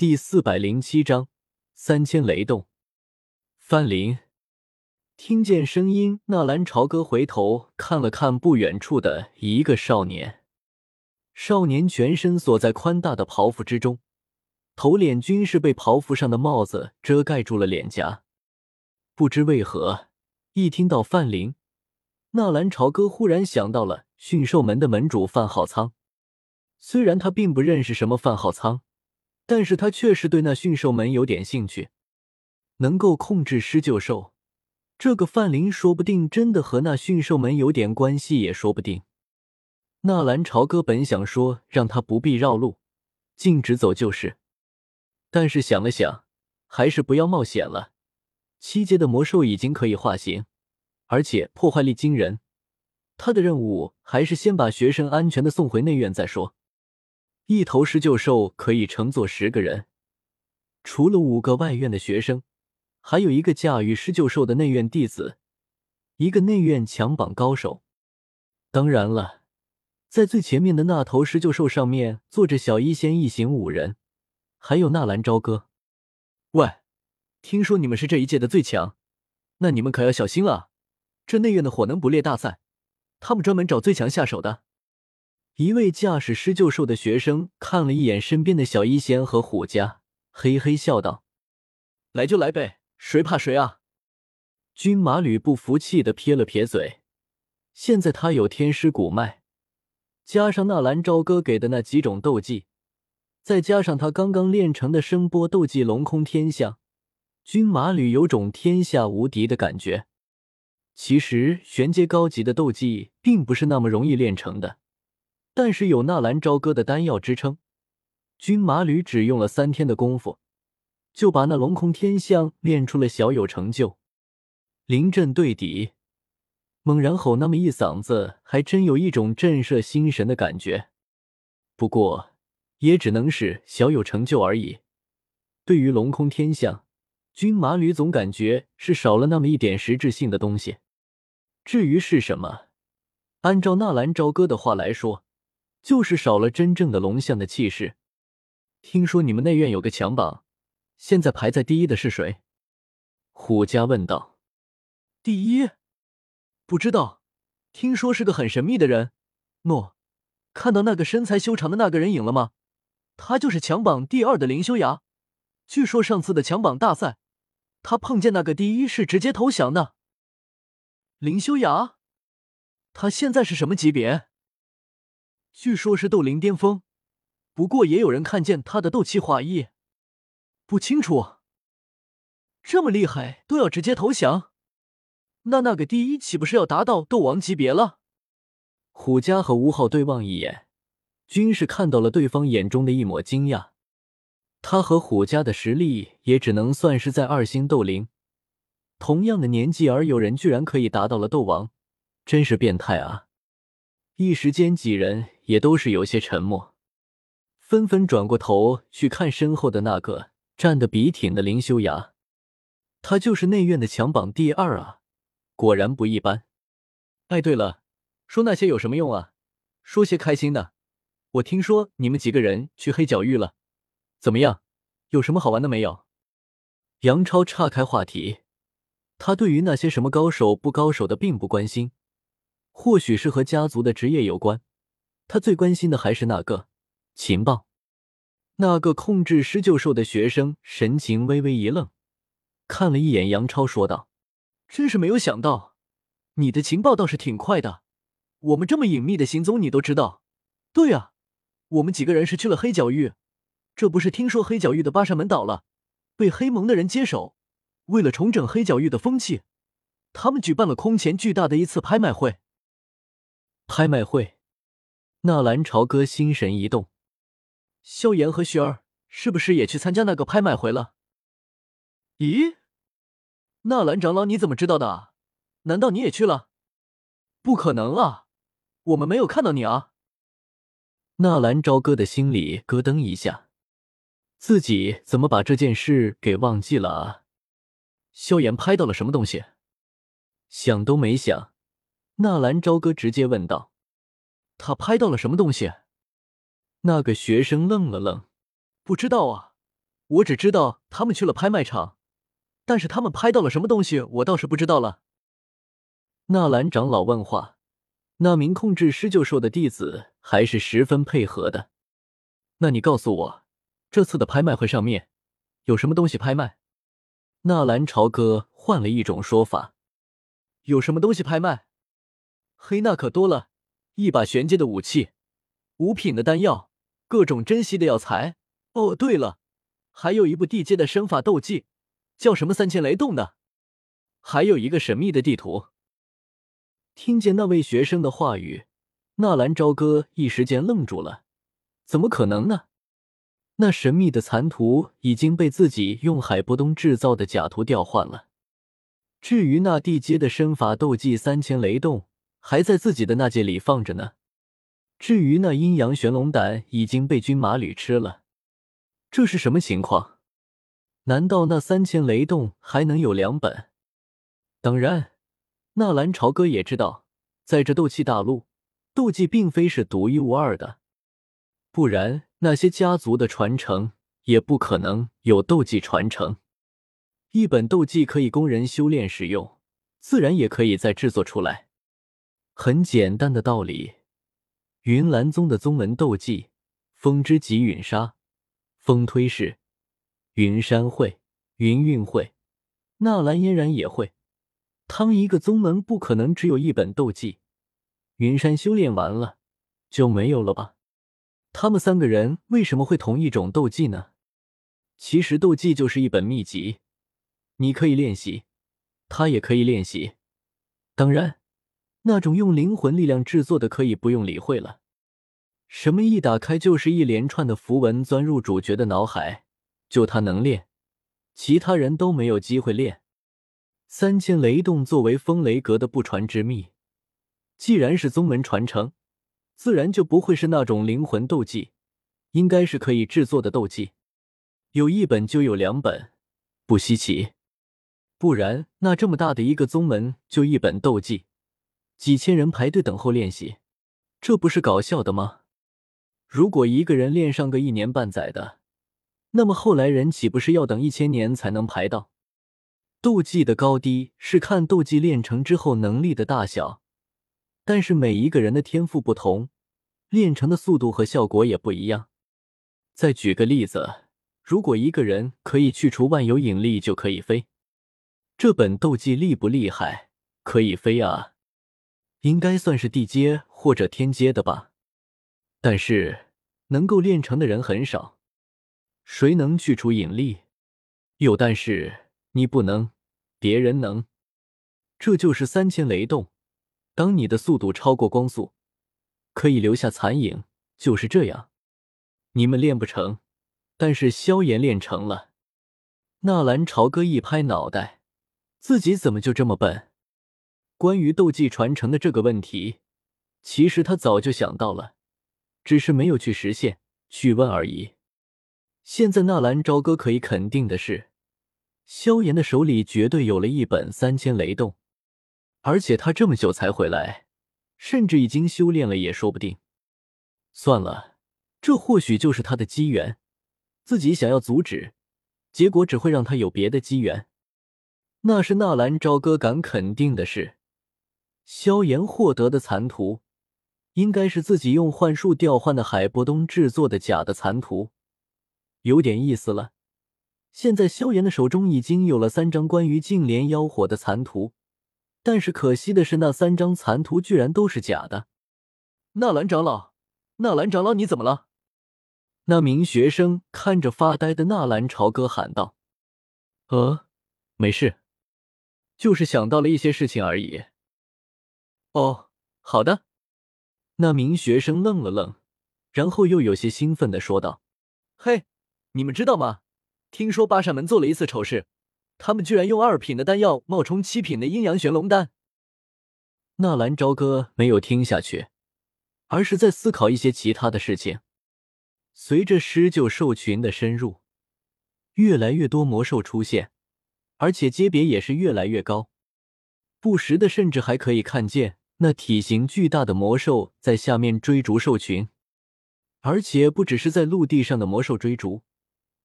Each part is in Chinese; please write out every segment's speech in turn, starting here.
第四百零七章三千雷动。范林听见声音，纳兰朝歌回头看了看不远处的一个少年。少年全身锁在宽大的袍服之中，头脸均是被袍服上的帽子遮盖住了脸颊。不知为何，一听到范林，纳兰朝歌忽然想到了驯兽门的门主范浩苍。虽然他并不认识什么范浩苍。但是他确实对那驯兽门有点兴趣，能够控制狮鹫兽，这个范林说不定真的和那驯兽门有点关系，也说不定。纳兰朝歌本想说让他不必绕路，径直走就是，但是想了想，还是不要冒险了。七阶的魔兽已经可以化形，而且破坏力惊人，他的任务还是先把学生安全的送回内院再说。一头狮鹫兽可以乘坐十个人，除了五个外院的学生，还有一个驾驭狮鹫兽的内院弟子，一个内院强榜高手。当然了，在最前面的那头狮鹫兽上面坐着小医仙一行五人，还有纳兰朝歌。喂，听说你们是这一届的最强，那你们可要小心了。这内院的火能捕猎大赛，他们专门找最强下手的。一位驾驶狮鹫兽的学生看了一眼身边的小医仙和虎家，嘿嘿笑道：“来就来呗，谁怕谁啊？”军马吕不服气的撇了撇嘴。现在他有天师古脉，加上纳兰朝歌给的那几种斗技，再加上他刚刚练成的声波斗技龙空天象，军马吕有种天下无敌的感觉。其实玄阶高级的斗技并不是那么容易练成的。但是有纳兰朝歌的丹药支撑，军马吕只用了三天的功夫，就把那龙空天象练出了小有成就。临阵对敌，猛然吼那么一嗓子，还真有一种震慑心神的感觉。不过也只能是小有成就而已。对于龙空天象，军马吕总感觉是少了那么一点实质性的东西。至于是什么，按照纳兰朝歌的话来说。就是少了真正的龙象的气势。听说你们内院有个强榜，现在排在第一的是谁？虎家问道。第一？不知道，听说是个很神秘的人。诺，看到那个身材修长的那个人影了吗？他就是强榜第二的林修崖。据说上次的强榜大赛，他碰见那个第一是直接投降的。林修崖，他现在是什么级别？据说是斗灵巅峰，不过也有人看见他的斗气化翼，不清楚。这么厉害都要直接投降，那那个第一岂不是要达到斗王级别了？虎家和吴昊对望一眼，均是看到了对方眼中的一抹惊讶。他和虎家的实力也只能算是在二星斗灵，同样的年纪而有人居然可以达到了斗王，真是变态啊！一时间，几人也都是有些沉默，纷纷转过头去看身后的那个站得笔挺的林修崖。他就是内院的强榜第二啊，果然不一般。哎，对了，说那些有什么用啊？说些开心的。我听说你们几个人去黑角域了，怎么样？有什么好玩的没有？杨超岔开话题，他对于那些什么高手不高手的并不关心。或许是和家族的职业有关，他最关心的还是那个情报。那个控制狮鹫兽的学生神情微微一愣，看了一眼杨超，说道：“真是没有想到，你的情报倒是挺快的。我们这么隐秘的行踪，你都知道。对啊，我们几个人是去了黑角域，这不是听说黑角域的八扇门倒了，被黑盟的人接手。为了重整黑角域的风气，他们举办了空前巨大的一次拍卖会。”拍卖会，纳兰朝歌心神一动，萧炎和雪儿是不是也去参加那个拍卖会了？咦，纳兰长老你怎么知道的？难道你也去了？不可能啊，我们没有看到你啊！纳兰朝歌的心里咯噔一下，自己怎么把这件事给忘记了啊？萧炎拍到了什么东西？想都没想。纳兰朝歌直接问道：“他拍到了什么东西？”那个学生愣了愣，不知道啊，我只知道他们去了拍卖场，但是他们拍到了什么东西，我倒是不知道了。纳兰长老问话，那名控制施救兽的弟子还是十分配合的。那你告诉我，这次的拍卖会上面有什么东西拍卖？纳兰朝歌换了一种说法：有什么东西拍卖？嘿，那可多了，一把玄阶的武器，五品的丹药，各种珍稀的药材。哦，对了。还有一部地阶的身法斗技，叫什么三千雷动的，还有一个神秘的地图。听见那位学生的话语，纳兰朝歌一时间愣住了。怎么可能呢？那神秘的残图已经被自己用海波东制造的假图调换了。至于那地阶的身法斗技三千雷动，还在自己的那戒里放着呢。至于那阴阳玄龙胆，已经被军马吕吃了。这是什么情况？难道那三千雷动还能有两本？当然，纳兰朝歌也知道，在这斗气大陆，斗技并非是独一无二的，不然那些家族的传承也不可能有斗技传承。一本斗技可以供人修炼使用，自然也可以再制作出来。很简单的道理，云岚宗的宗门斗技——风之极陨沙。风推式、云山会、云韵会，纳兰嫣然也会。他一个宗门不可能只有一本斗技。云山修炼完了就没有了吧？他们三个人为什么会同一种斗技呢？其实斗技就是一本秘籍，你可以练习，他也可以练习。当然，那种用灵魂力量制作的可以不用理会了。什么一打开就是一连串的符文钻入主角的脑海，就他能练，其他人都没有机会练。三千雷动作为风雷阁的不传之秘，既然是宗门传承，自然就不会是那种灵魂斗技，应该是可以制作的斗技。有一本就有两本，不稀奇。不然那这么大的一个宗门就一本斗技，几千人排队等候练习，这不是搞笑的吗？如果一个人练上个一年半载的，那么后来人岂不是要等一千年才能排到？斗技的高低是看斗技练成之后能力的大小，但是每一个人的天赋不同，练成的速度和效果也不一样。再举个例子，如果一个人可以去除万有引力就可以飞，这本斗技厉不厉害？可以飞啊，应该算是地阶或者天阶的吧。但是能够练成的人很少，谁能去除引力？有，但是你不能，别人能。这就是三千雷动。当你的速度超过光速，可以留下残影，就是这样。你们练不成，但是萧炎练成了。纳兰朝歌一拍脑袋，自己怎么就这么笨？关于斗技传承的这个问题，其实他早就想到了。只是没有去实现，去问而已。现在纳兰朝歌可以肯定的是，萧炎的手里绝对有了一本三千雷动，而且他这么久才回来，甚至已经修炼了也说不定。算了，这或许就是他的机缘，自己想要阻止，结果只会让他有别的机缘。那是纳兰朝歌敢肯定的事，萧炎获得的残图。应该是自己用幻术调换的海波东制作的假的残图，有点意思了。现在萧炎的手中已经有了三张关于净莲妖火的残图，但是可惜的是，那三张残图居然都是假的。纳兰长老，纳兰长老，你怎么了？那名学生看着发呆的纳兰朝歌喊道：“呃，没事，就是想到了一些事情而已。”哦，好的。那名学生愣了愣，然后又有些兴奋的说道：“嘿，你们知道吗？听说八扇门做了一次丑事，他们居然用二品的丹药冒充七品的阴阳玄龙丹。”纳兰朝歌没有听下去，而是在思考一些其他的事情。随着施救兽群的深入，越来越多魔兽出现，而且阶别也是越来越高，不时的甚至还可以看见。那体型巨大的魔兽在下面追逐兽群，而且不只是在陆地上的魔兽追逐，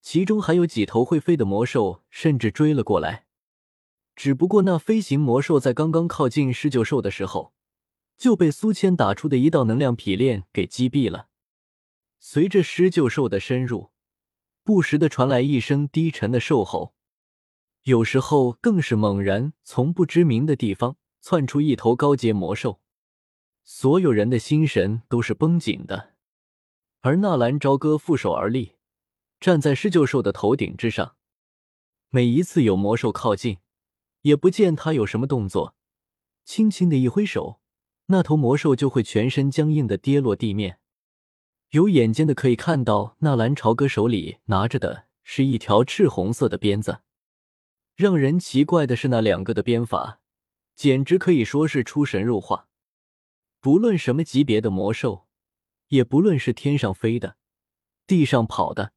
其中还有几头会飞的魔兽，甚至追了过来。只不过那飞行魔兽在刚刚靠近狮鹫兽的时候，就被苏谦打出的一道能量劈链给击毙了。随着狮鹫兽的深入，不时的传来一声低沉的兽吼，有时候更是猛然从不知名的地方窜出一头高阶魔兽，所有人的心神都是绷紧的。而纳兰朝歌负手而立。站在狮鹫兽的头顶之上，每一次有魔兽靠近，也不见他有什么动作，轻轻的一挥手，那头魔兽就会全身僵硬的跌落地面。有眼尖的可以看到，纳兰朝歌手里拿着的是一条赤红色的鞭子。让人奇怪的是，那两个的鞭法简直可以说是出神入化。不论什么级别的魔兽，也不论是天上飞的，地上跑的。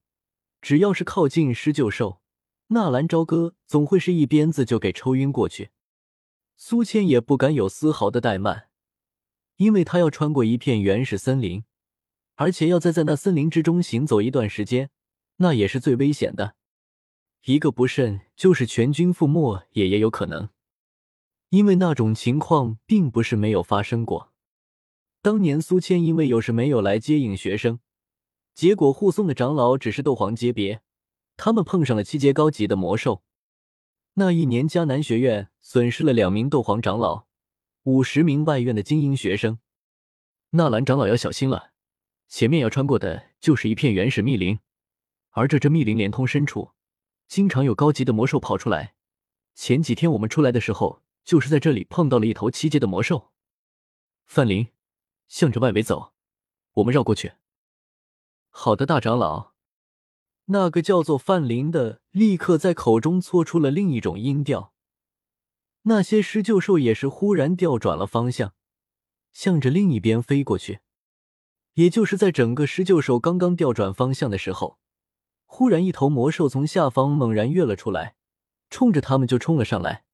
只要是靠近狮鹫兽，纳兰朝歌总会是一鞭子就给抽晕过去。苏千也不敢有丝毫的怠慢，因为他要穿过一片原始森林，而且要再在那森林之中行走一段时间，那也是最危险的。一个不慎，就是全军覆没也也有可能。因为那种情况并不是没有发生过。当年苏谦因为有事没有来接应学生。结果护送的长老只是斗皇阶别，他们碰上了七阶高级的魔兽。那一年，迦南学院损失了两名斗皇长老，五十名外院的精英学生。纳兰长老要小心了，前面要穿过的就是一片原始密林，而这这密林连通深处，经常有高级的魔兽跑出来。前几天我们出来的时候，就是在这里碰到了一头七阶的魔兽。范林，向着外围走，我们绕过去。好的，大长老。那个叫做范林的立刻在口中搓出了另一种音调。那些狮鹫兽也是忽然调转了方向，向着另一边飞过去。也就是在整个狮鹫兽刚刚调转方向的时候，忽然一头魔兽从下方猛然跃了出来，冲着他们就冲了上来。